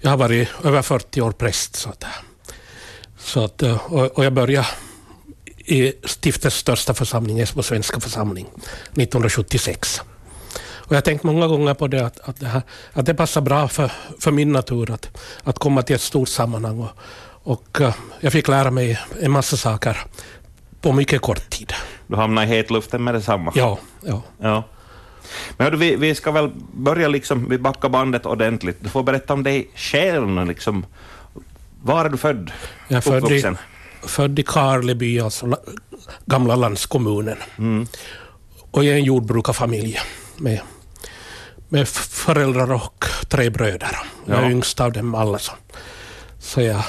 jag har varit över 40 år präst. Så att, så att, och, jag började i stiftets största församling, Esbo svenska församling, 1976. Och jag har tänkt många gånger på det att, att, det, här, att det passar bra för, för min natur att, att komma till ett stort sammanhang. Och, och uh, jag fick lära mig en massa saker på mycket kort tid. Du hamnade i hetluften med detsamma? Ja. ja. ja. Men hördu, vi, vi ska väl börja liksom, vi backar bandet ordentligt. Du får berätta om dig själv. Liksom. Var är du född? Jag är född i, född i Karleby, alltså gamla landskommunen. Mm. Och jag är en jordbrukarfamilj med, med föräldrar och tre bröder. Ja. Jag är yngst av dem alla. Så, så jag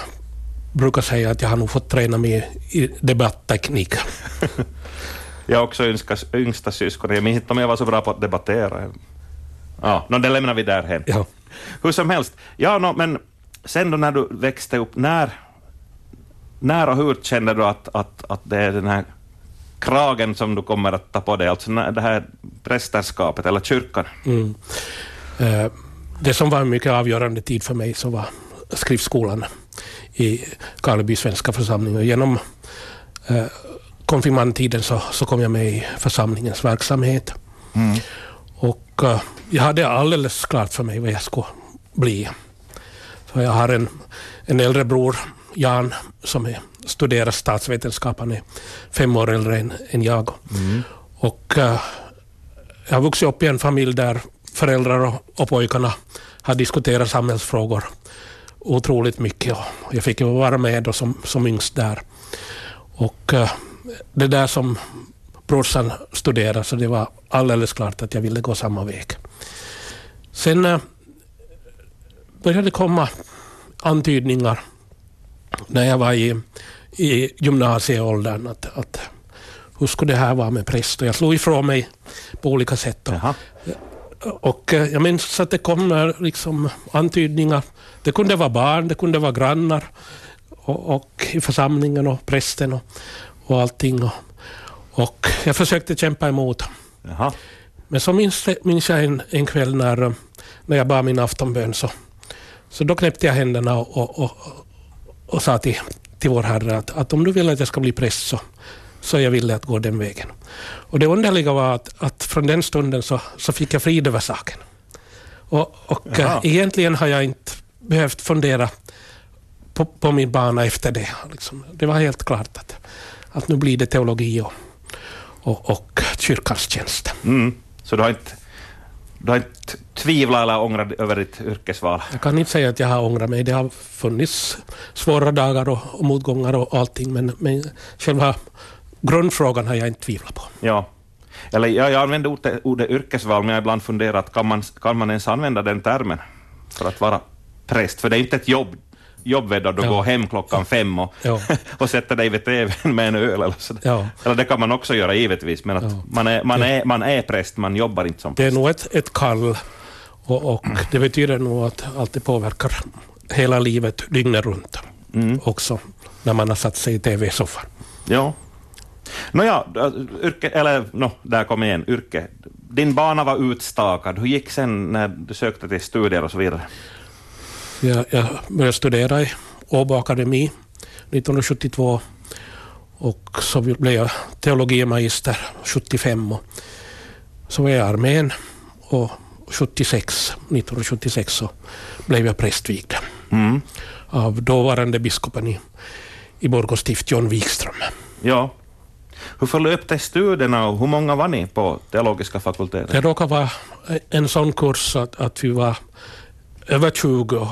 brukar säga att jag har nog fått träna mig i debattteknik. jag är också yngsta, yngsta syskon. Jag minns inte om jag var så bra på att debattera. Ja, no, det lämnar vi därhen. Ja. Hur som helst. Ja, no, men sen då när du växte upp, när, när och hur kände du att, att, att det är den här kragen som du kommer att ta på dig, alltså det här prästerskapet eller kyrkan? Mm. Eh, det som var en mycket avgörande tid för mig så var skriftskolan i Karleby svenska församling. Och genom eh, konfirmandtiden så, så kom jag med i församlingens verksamhet. Mm. Och uh, jag hade alldeles klart för mig vad jag skulle bli. För jag har en, en äldre bror, Jan, som är, studerar statsvetenskap. Han är fem år äldre än, än jag. Mm. Och uh, jag har vuxit upp i en familj där föräldrar och, och pojkarna har diskuterat samhällsfrågor otroligt mycket. Och jag fick vara med då som, som yngst där. Och uh, det där som brorsan studerade, så det var alldeles klart att jag ville gå samma väg. Sen uh, började det komma antydningar när jag var i, i gymnasieåldern att, att hur skulle det här vara med präst? Och jag slog ifrån mig på olika sätt. Och, och eh, jag minns att det kom liksom antydningar. Det kunde vara barn, det kunde vara grannar och, och i församlingen och prästen och, och allting. Och, och jag försökte kämpa emot. Jaha. Men så minns, minns jag en, en kväll när, när jag bad min aftonbön så, så då knäppte jag händerna och, och, och, och sa till, till vår Herre att, att om du vill att jag ska bli präst så, så jag villig att gå den vägen. Och det underliga var att, att från den stunden så, så fick jag frid över saken. Och, och äh, egentligen har jag inte behövt fundera på, på min bana efter det. Liksom. Det var helt klart att, att nu blir det teologi och, och, och kyrkans tjänst. Mm. Så du har inte du har inte tvivlat eller ångrat över ditt yrkesval? Jag kan inte säga att jag har ångrat mig. Det har funnits svåra dagar och, och motgångar och allting, men, men själva grundfrågan har jag inte tvivlat på. Ja. Eller jag, jag använder ordet, ordet yrkesval, men jag har ibland funderat, kan man, kan man ens använda den termen för att vara präst? För det är inte ett jobb, jobbvädd att du ja. går hem klockan fem och, ja. och sätter dig vid TVn med en öl eller så. Ja. Eller det kan man också göra givetvis, men att man, är, man, är, man är präst, man jobbar inte som präst. Det är nog ett, ett kall och, och det betyder nog att allt det påverkar hela livet dygnet runt mm. också, när man har satt sig i TV-soffan. Ja. Nåja, yrke, eller no, där kom igen, yrke. Din bana var utstakad. Hur gick sen när du sökte till studier och så vidare? Jag, jag började studera i Åbo Akademi 1972 och så blev jag teologimagister 75 och så var jag i armén och 76, 1976 så blev jag prästvigd mm. av dåvarande biskopen i, i Borgå stift, John Wikström. Ja. Hur förlöpte studierna och hur många var ni på teologiska fakulteten? Det råkade vara en sån kurs att, att vi var över 20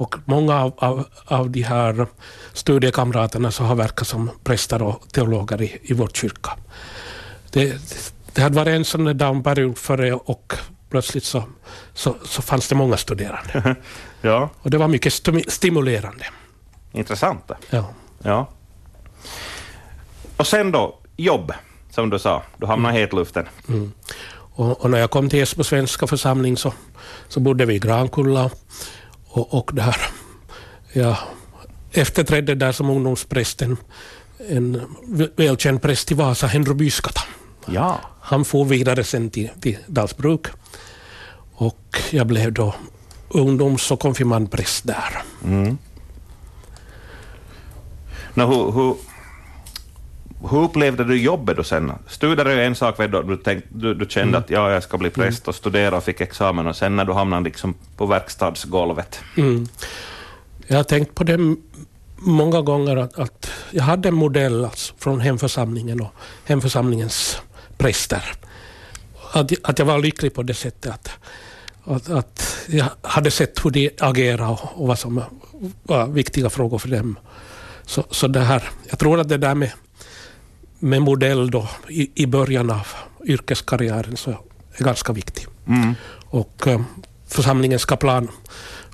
och många av, av, av de här studiekamraterna så har verkat som präster och teologer i, i vår kyrka. Det, det hade varit en sån där downperiod före och plötsligt så, så, så fanns det många studerande. ja. Och det var mycket stimulerande. Intressant. Ja. ja. Och sen då, jobb, som du sa. Du hamnade i hetluften. Mm. Och, och, när jag kom till Esbo svenska församling så, så bodde vi i Grankulla och, och där. Jag efterträdde där som ungdomsprästen en välkänd präst i Vasa, Henry Byskata. Ja. Han for vidare sen till, till Dalsbruk och jag blev då ungdoms och konfirmandpräst där. Mm. No, hur, hur, hur upplevde du jobbet då sen? Studier är en sak, du, tänkt, du, du kände mm. att ja, jag ska bli präst och studera och fick examen, och sen när du hamnade liksom på verkstadsgolvet? Mm. Jag har tänkt på det många gånger, att, att jag hade en modell alltså, från hemförsamlingen och hemförsamlingens präster. Att, att jag var lycklig på det sättet att, att, att jag hade sett hur de agerade och, och vad som var viktiga frågor för dem. Så, så det här, jag tror att det där med, med modell då, i, i början av yrkeskarriären så är ganska viktigt. Mm. Och um, församlingens kaplan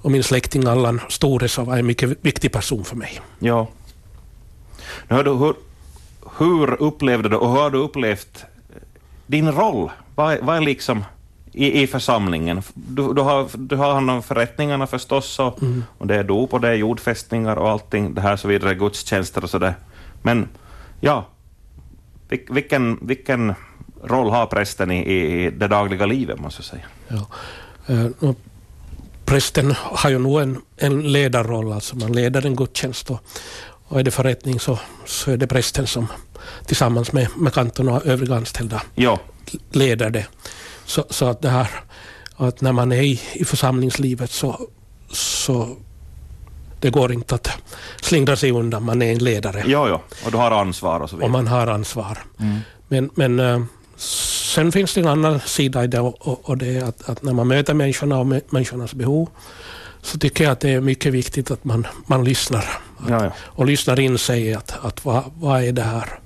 och min släkting Allan Stores var en mycket viktig person för mig. Ja. Nu, hur, hur upplevde du och hur har du upplevt din roll? Vad, vad är liksom i, i församlingen? Du, du, har, du har hand om förrättningarna förstås, och, mm. och det är dop och det är jordfästningar och allting, det här så vidare, gudstjänster och sådär. Men ja, vilken, vilken roll har prästen i, i det dagliga livet, måste jag säga? Ja. Uh, prästen har ju nog en, en ledarroll, alltså man leder en gudstjänst och, och är det förrättning så, så är det prästen som tillsammans med, med kantorna och övriga anställda ja. leder det. Så, så, att det här att när man är i, i församlingslivet så, så det går inte att slingra sig undan, man är en ledare. Ja, ja. och du har ansvar och så vidare. Och man har ansvar. Mm. Men, men äh, sen finns det en annan sida i det och, och det är att, att, när man möter människorna och människornas behov så tycker jag att det är mycket viktigt att man, man lyssnar. Att, ja, ja. Och lyssnar in sig att, att vad, vad är det här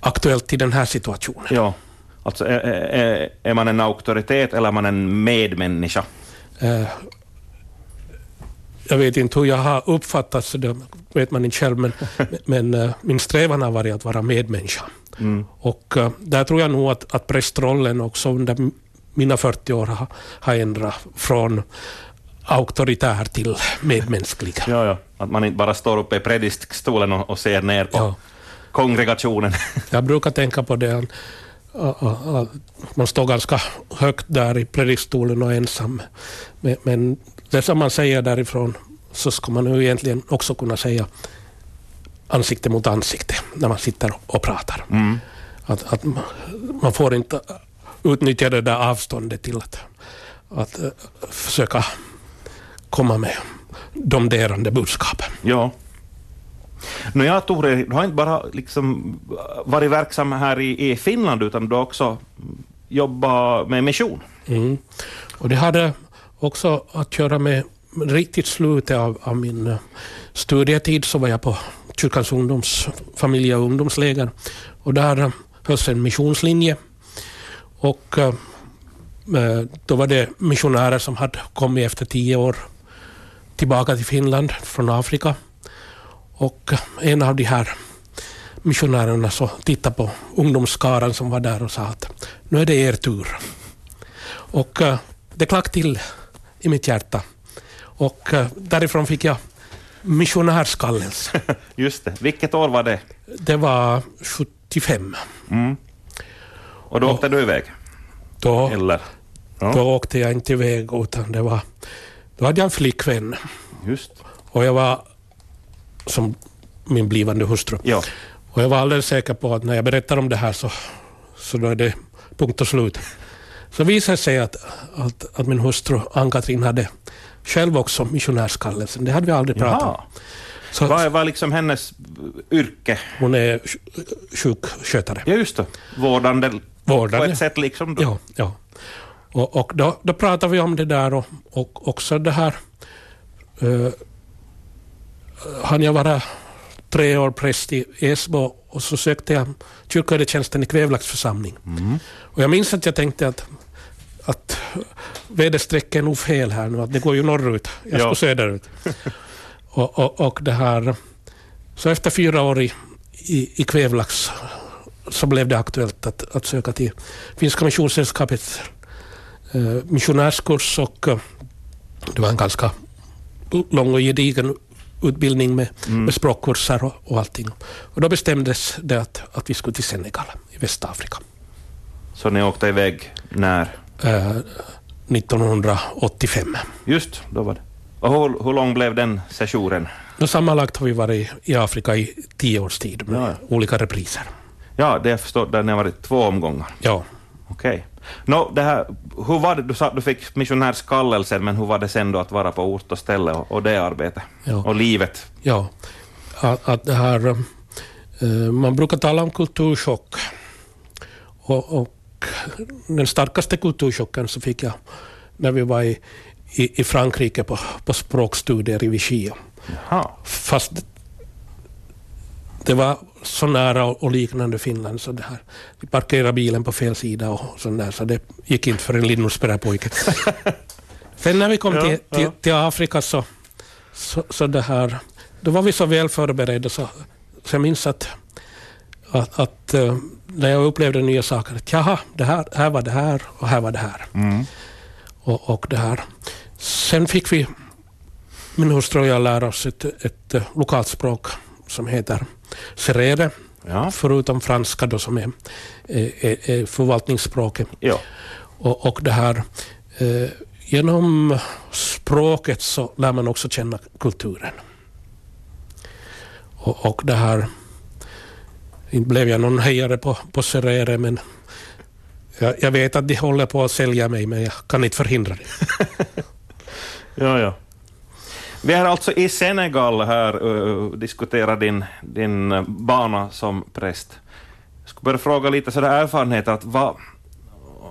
aktuellt i den här situationen. Ja, alltså är, är, är man en auktoritet eller är man en medmänniska? Uh, jag vet inte hur jag har uppfattats, det vet man inte själv, men, men uh, min strävan har varit att vara medmänniska. Mm. Och uh, där tror jag nog att, att prästrollen också under mina 40 år har, har ändrat från auktoritär till medmänsklig. Ja, ja. Att man inte bara står uppe i predikstolen och, och ser ner på ja kongregationen. Jag brukar tänka på det. Man står ganska högt där i predikstolen och ensam. Men det som man säger därifrån så ska man ju egentligen också kunna säga ansikte mot ansikte när man sitter och pratar. Mm. Att, att man får inte utnyttja det där avståndet till att, att uh, försöka komma med domderande budskap. Ja. No, ja, Tore, du har inte bara liksom varit verksam här i, i Finland, utan du har också jobbat med mission. Mm. Och det hade också att göra med riktigt slutet av, av min eh, studietid, så var jag på kyrkans ungdoms, familje och ungdomsläger. Och där eh, hölls en missionslinje. Och eh, då var det missionärer som hade kommit efter tio år tillbaka till Finland från Afrika. Och en av de här missionärerna så tittade på ungdomsskaran som var där och sa att nu är det er tur. Och det klack till i mitt hjärta. Och uh, därifrån fick jag missionärskallens. Just det. Vilket år var det? Det var 75. Mm. Och då åkte och, du iväg? Då, Eller? Ja. då åkte jag inte iväg, utan det var, då hade jag en flickvän. Just. Och jag var som min blivande hustru. Ja. Och jag var alldeles säker på att när jag berättar om det här så, så då är det punkt och slut. Så visade det sig att, att, att min hustru Ann-Katrin hade själv också missionärskallelsen. Det hade vi aldrig pratat om. Så, vad var liksom hennes yrke? Hon är sjukskötare. Ja, just det. Vårdande, Vårdande. på ett sätt liksom. Då. Ja, ja. Och, och då, då pratade vi om det där och, och också det här uh, hann jag vara tre år präst i Esbo och så sökte jag kyrkoherdetjänsten i Kvävlax församling. Mm. Och jag minns att jag tänkte att, att väderstrecket är nog fel här nu, att det går ju norrut, jag ska ja. söderut. och, och, och det här, så efter fyra år i, i, i Kvävlax så blev det aktuellt att, att söka till Finska Missionssällskapets eh, missionärskurs och eh, det var en ganska lång och gedigen utbildning med, mm. med språkkurser och, och allting. Och då bestämdes det att, att vi skulle till Senegal i Västafrika. Så ni åkte iväg när? Uh, 1985. Just, då var det. Och hur, hur lång blev den sessionen? No, sammanlagt har vi varit i Afrika i tio års tid med ja. olika repriser. Ja, det jag förstår, där ni har varit två omgångar. Ja. Okej. Okay. No, det här, hur var det, du sa du fick missionärskallelsen, men hur var det sen då att vara på ort och ställe och, och det arbetet? Ja. Och livet? Ja, att, att det här, uh, man brukar tala om kulturchock. Och, och, den starkaste kulturchocken så fick jag när vi var i, i, i Frankrike på, på språkstudier i Vichy. Fast det var så nära och liknande Finland så det här. Vi parkerade bilen på fel sida och sånt där, så det gick inte för en Linusperä-pojke. Sen när vi kom till, till, till Afrika så, så, så, det här, då var vi så väl förberedda så, så jag minns att, att, att uh, när jag upplevde nya saker, att jaha, det här, här var det här och här var det här. Mm. Och, och det här. Sen fick vi, min hustru och jag, lära oss ett, ett, ett lokalt språk som heter serere, ja. förutom franska då som är, är, är förvaltningsspråket. Ja. Och, och det här, eh, genom språket så lär man också känna kulturen. Och, och det här, inte blev jag någon hejare på, på serere, men jag, jag, vet att de håller på att sälja mig, men jag kan inte förhindra det. ja, ja. Vi är alltså i Senegal här och uh, diskuterar din, din uh, bana som präst. Jag skulle börja fråga lite sådär erfarenheter, att vad,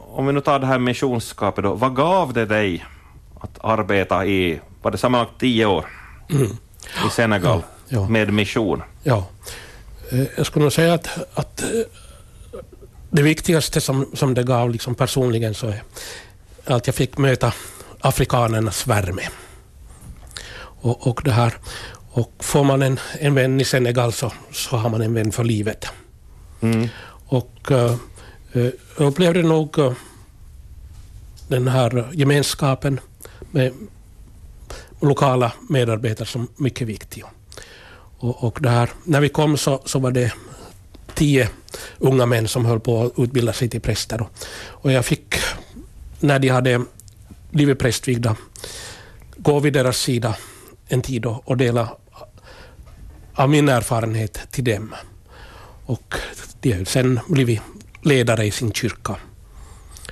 om vi nu tar det här missionskapet då, vad gav det dig att arbeta i, var det sammanlagt tio år, mm. i Senegal ja, ja. med mission? Ja, eh, jag skulle nog säga att, att eh, det viktigaste som, som det gav liksom personligen så är att jag fick möta afrikanernas värme. Och, och, det här. och får man en, en vän i Senegal så, så har man en vän för livet. Mm. Och uh, jag upplevde nog uh, den här gemenskapen med lokala medarbetare som mycket viktig. Och, och där, när vi kom så, så var det tio unga män som höll på att utbilda sig till präster. Och jag fick, när de hade blivit prästvigda, gå vid deras sida en tid och dela av min erfarenhet till dem. Och de har sen blivit ledare i sin kyrka.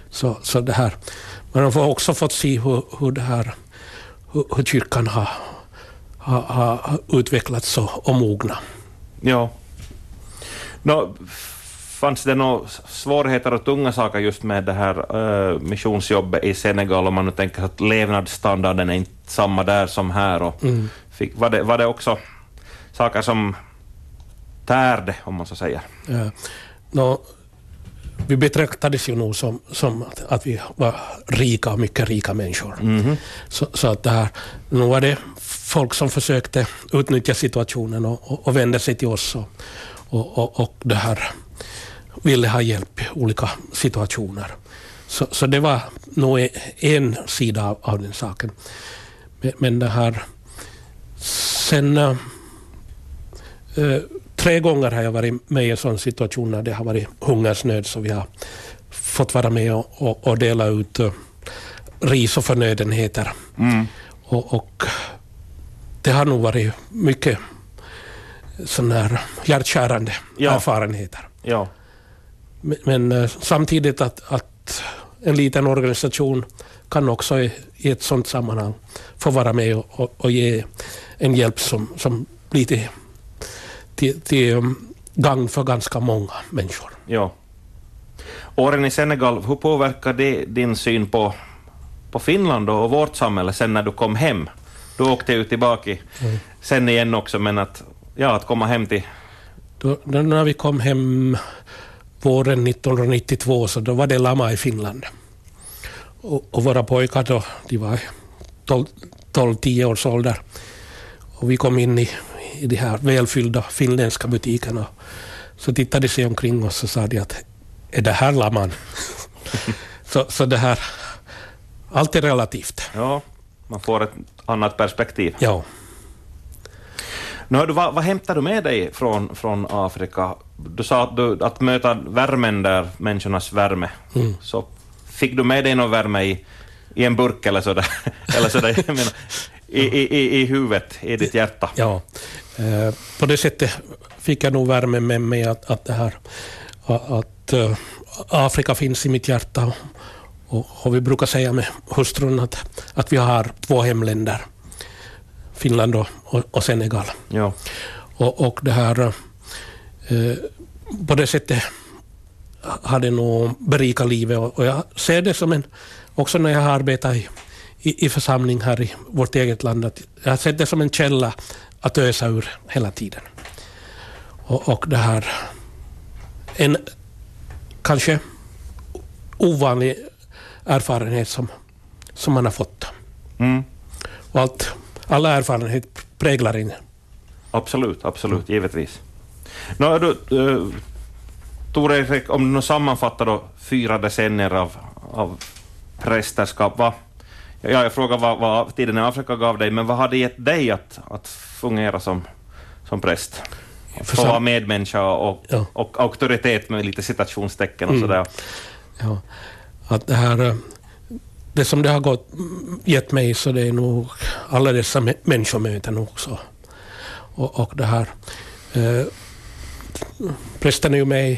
Så, så det här. Men de har också fått se hur, hur, det här, hur, hur kyrkan har, har, har utvecklats och, och mogna. Ja. No, fanns det några svårigheter och tunga saker just med det här uh, missionsjobbet i Senegal, om man nu tänker att levnadsstandarden är inte samma där som här? Och mm. fick, var, det, var det också saker som tärde, om man så säger? Ja. No, vi betraktades ju nog som, som att, att, vi var rika, mycket rika människor. Mm. Så, så, att det här, nu var det folk som försökte utnyttja situationen och, och, och vände sig till oss. Och, och, och, det här ville ha hjälp i olika situationer. Så, så det var nog en sida av, av den saken. Men, men det här... Sen... Äh, tre gånger har jag varit med i en sån situation när det har varit hungersnöd, så vi har fått vara med och, och, och dela ut uh, ris och förnödenheter. Mm. Och, och, det har nog varit mycket sån här hjärtkärande ja. erfarenheter. Ja. Men, men uh, samtidigt att, att en liten organisation kan också i, i ett sådant sammanhang få vara med och, och, och, ge en hjälp som, som blir till, till, till um, gagn för ganska många människor. Ja. Åren i Senegal, hur påverkar det din syn på, på Finland och vårt samhälle sen när du kom hem? Du åkte ju tillbaka mm. sen igen också, men att, ja, att komma hem till... Då, när vi kom hem våren 1992 så då var det lama i Finland. Och, och våra pojkar då, de var 12-10 års ålder. Och vi kom in i, i de här välfyllda finländska butikerna. Så tittade de sig omkring oss och sa de att är det här laman? så, så det här, allt är relativt. Ja, man får ett annat perspektiv. Ja. Nu, vad, vad hämtar du med dig från, från Afrika? Du sa att, du, att möta värmen där, människornas värme. Mm. Så fick du med dig någon värme i, i en burk eller sådär, eller sådär menar, i, i, i huvudet, i ditt hjärta. Ja, eh, på det sättet fick jag nog värme med mig att, att det här att uh, Afrika finns i mitt hjärta. Och, och, vi brukar säga med hustrun att, att vi har två hemländer, Finland och, och, och Senegal. Ja. Och, och det här, uh, på det sättet har det nog berikat livet och, jag ser det som en, också när jag har arbetat i, i, i församling här i vårt eget land, att jag har sett det som en källa att ösa ur hela tiden. Och, och det här, en kanske ovanlig erfarenhet som, som man har fått. Mm. Och allt, alla erfarenheter präglar in. Absolut, absolut, givetvis. Nå, du, uh, Tor Erik, om du sammanfattar då fyra decennier av, av prästerskap, vad, ja, jag frågar vad, vad tiden i Afrika gav dig, men vad har det gett dig att, att fungera som, som präst? Få vara medmänniska och, ja. och auktoritet med lite citationstecken och mm. sådär. Ja, att det här eh, det som det har gått, gett mig så det är nog alla dessa människomöten också. Och, och det här. Eh, prästen är ju med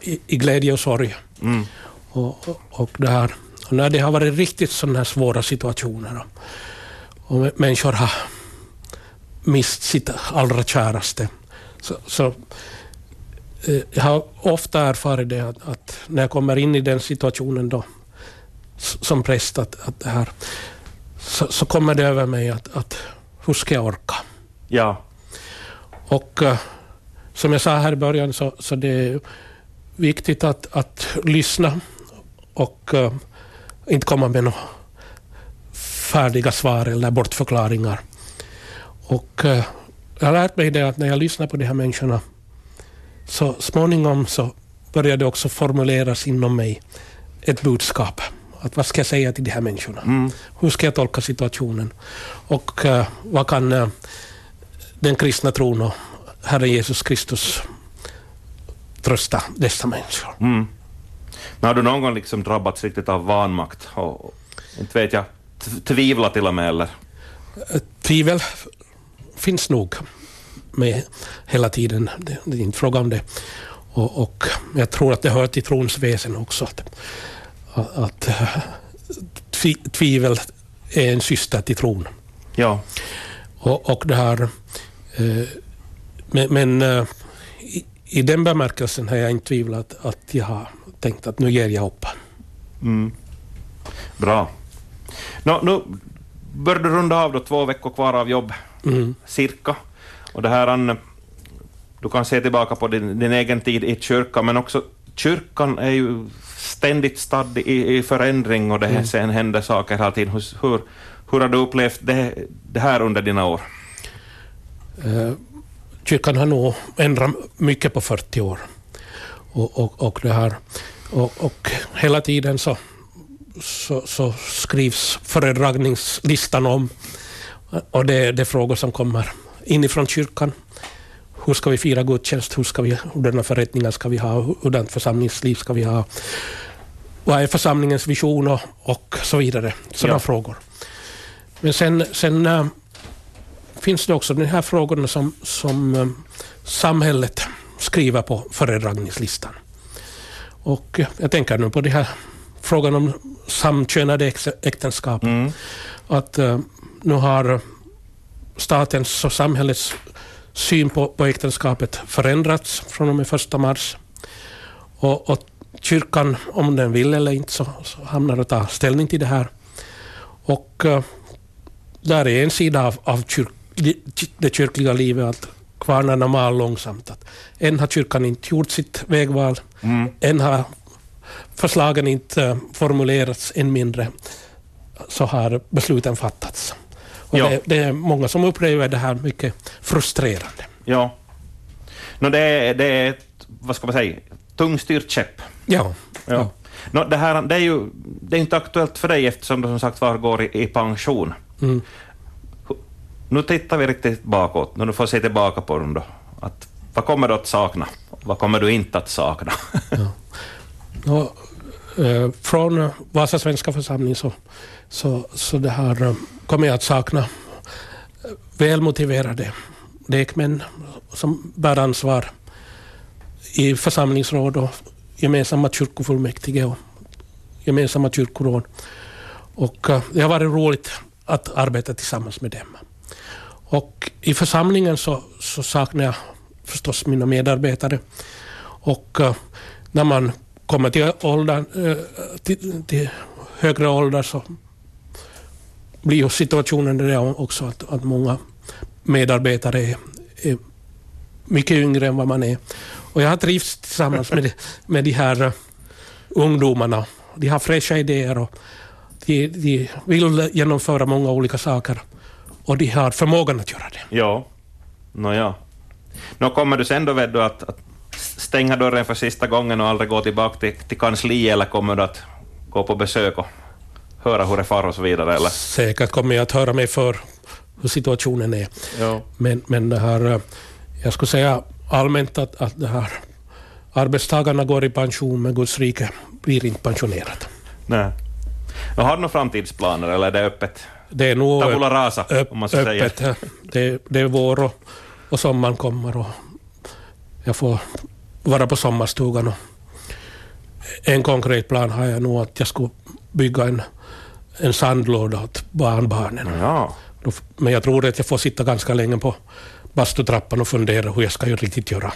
i, i glädje och sorg. Mm. Och, och, och, det här. Och när det har varit riktigt sådana här svåra situationer och, människor har mist sitt allra käraste så, så eh, jag har ofta erfarit det att, att, när jag kommer in i den situationen då, som präst, att, att det här, så, så, kommer det över mig att, att hur ska jag orka? Ja. Och uh, som jag sa här i början så, så det är viktigt att, att lyssna och uh, inte komma med några färdiga svar eller bortförklaringar. Och uh, jag har lärt mig det att när jag lyssnar på de här människorna så småningom så börjar det också formuleras inom mig ett budskap. Att vad ska jag säga till de här människorna? Mm. Hur ska jag tolka situationen? Och uh, vad kan uh, den kristna tron och Herren Jesus Kristus trösta dessa människor? Mm. Men har du någon gång liksom drabbats riktigt av vanmakt? Och, inte vet jag, tvivla till och med eller? Tvivel finns nog med hela tiden. Det, det är inte fråga om det. Och, och, jag tror att det hör till trons väsen också. Att, att tvi, tvivel är en syster till tron. Ja. Och, och det här... Eh, men, men eh, i, den bemärkelsen har jag inte tvivlat att jag har tänkt att nu ger jag upp. Mm. Bra. Nå, nu börjar du runda av då, två veckor kvar av jobb mm. cirka. Och det här, du kan se tillbaka på din, din egen tid i kyrkan, men också kyrkan är ju ständigt stadd i, i förändring och det mm. sen händer saker hela tiden. Hur, hur, hur har du upplevt det, det här under dina år? Uh, kyrkan har nog ändrat mycket på 40 år. Och, och, och det här, och, och hela tiden så, så, så skrivs föredragningslistan om och det, det är frågor som kommer inifrån kyrkan. Hur ska vi fira gudstjänst? Hur ska vi, hurdana förrättningar ska vi ha? Hurdant församlingsliv ska vi ha? Vad är församlingens vision och, och så vidare. Sådana ja. frågor. Men sen, sen äh, finns det också de här frågorna som, som äh, samhället skriver på föredragningslistan. Och jag tänker nu på den här frågan om samkönade äktenskap. Mm. Att nu har statens och samhällets syn på, på äktenskapet förändrats från och med första mars. Och, och, kyrkan, om den vill eller inte, så, så hamnar och tar ställning till det här. Och uh, där är en sida av, av kyrk, det kyrkliga livet att kvarnarna mal långsamt. Att än har kyrkan inte gjort sitt vägval, mm. än har förslagen inte uh, formulerats, än mindre så har besluten fattats. Och ja. det, det, är många som upplever det här mycket frustrerande. Ja. No, det, är, det är ett, vad ska man säga, tungstyrt käpp. Ja. ja. ja. No, det, här, det är ju det är inte aktuellt för dig eftersom du som sagt var går i, i pension. Mm. Nu tittar vi riktigt bakåt, nu får får se tillbaka på dem då. Att, vad kommer du att sakna? Vad kommer du inte att sakna? ja. no, Eh, från Vasa svenska församling så, så, så det här eh, kommer jag att sakna välmotiverade lekmän som bär ansvar i församlingsråd och gemensamma kyrkofullmäktige och gemensamma kyrkoråd. Och eh, det har varit roligt att arbeta tillsammans med dem. Och i församlingen så, så saknar jag förstås mina medarbetare. Och uh, när man kommer till, åldern, uh, till, till högre ålder så blir ju situationen där också att, att många medarbetare är, är mycket yngre än vad man är. Och jag har trivts tillsammans med, med de här uh, ungdomarna. De har fräscha idéer och de, de vill genomföra många olika saker och de har förmågan att göra det. Ja, nåja. Nå kommer du sen då vet du att, att stänga dörren för sista gången och aldrig gå tillbaka till, till kansliet eller kommer du att gå på besök och höra hur det far och så vidare? Eller? Säkert kommer jag att höra mig för hur situationen är. Ja. Men, men det här, eh, jag skulle säga allmänt att, att det här, arbetstagarna går i pension, men Guds rike blir inte pensionerat. Nej. Och har du några framtidsplaner eller är det öppet? Det är nog Tabula rasa, öpp, om man ska öppet. Säga. Det, det är vår och, och sommaren kommer och jag får vara på sommarstugan. Och en konkret plan har jag nog att jag ska bygga en, en sandlåda åt barnbarnen. Ja. Men jag tror att jag får sitta ganska länge på bastutrappan och fundera hur jag ska riktigt göra.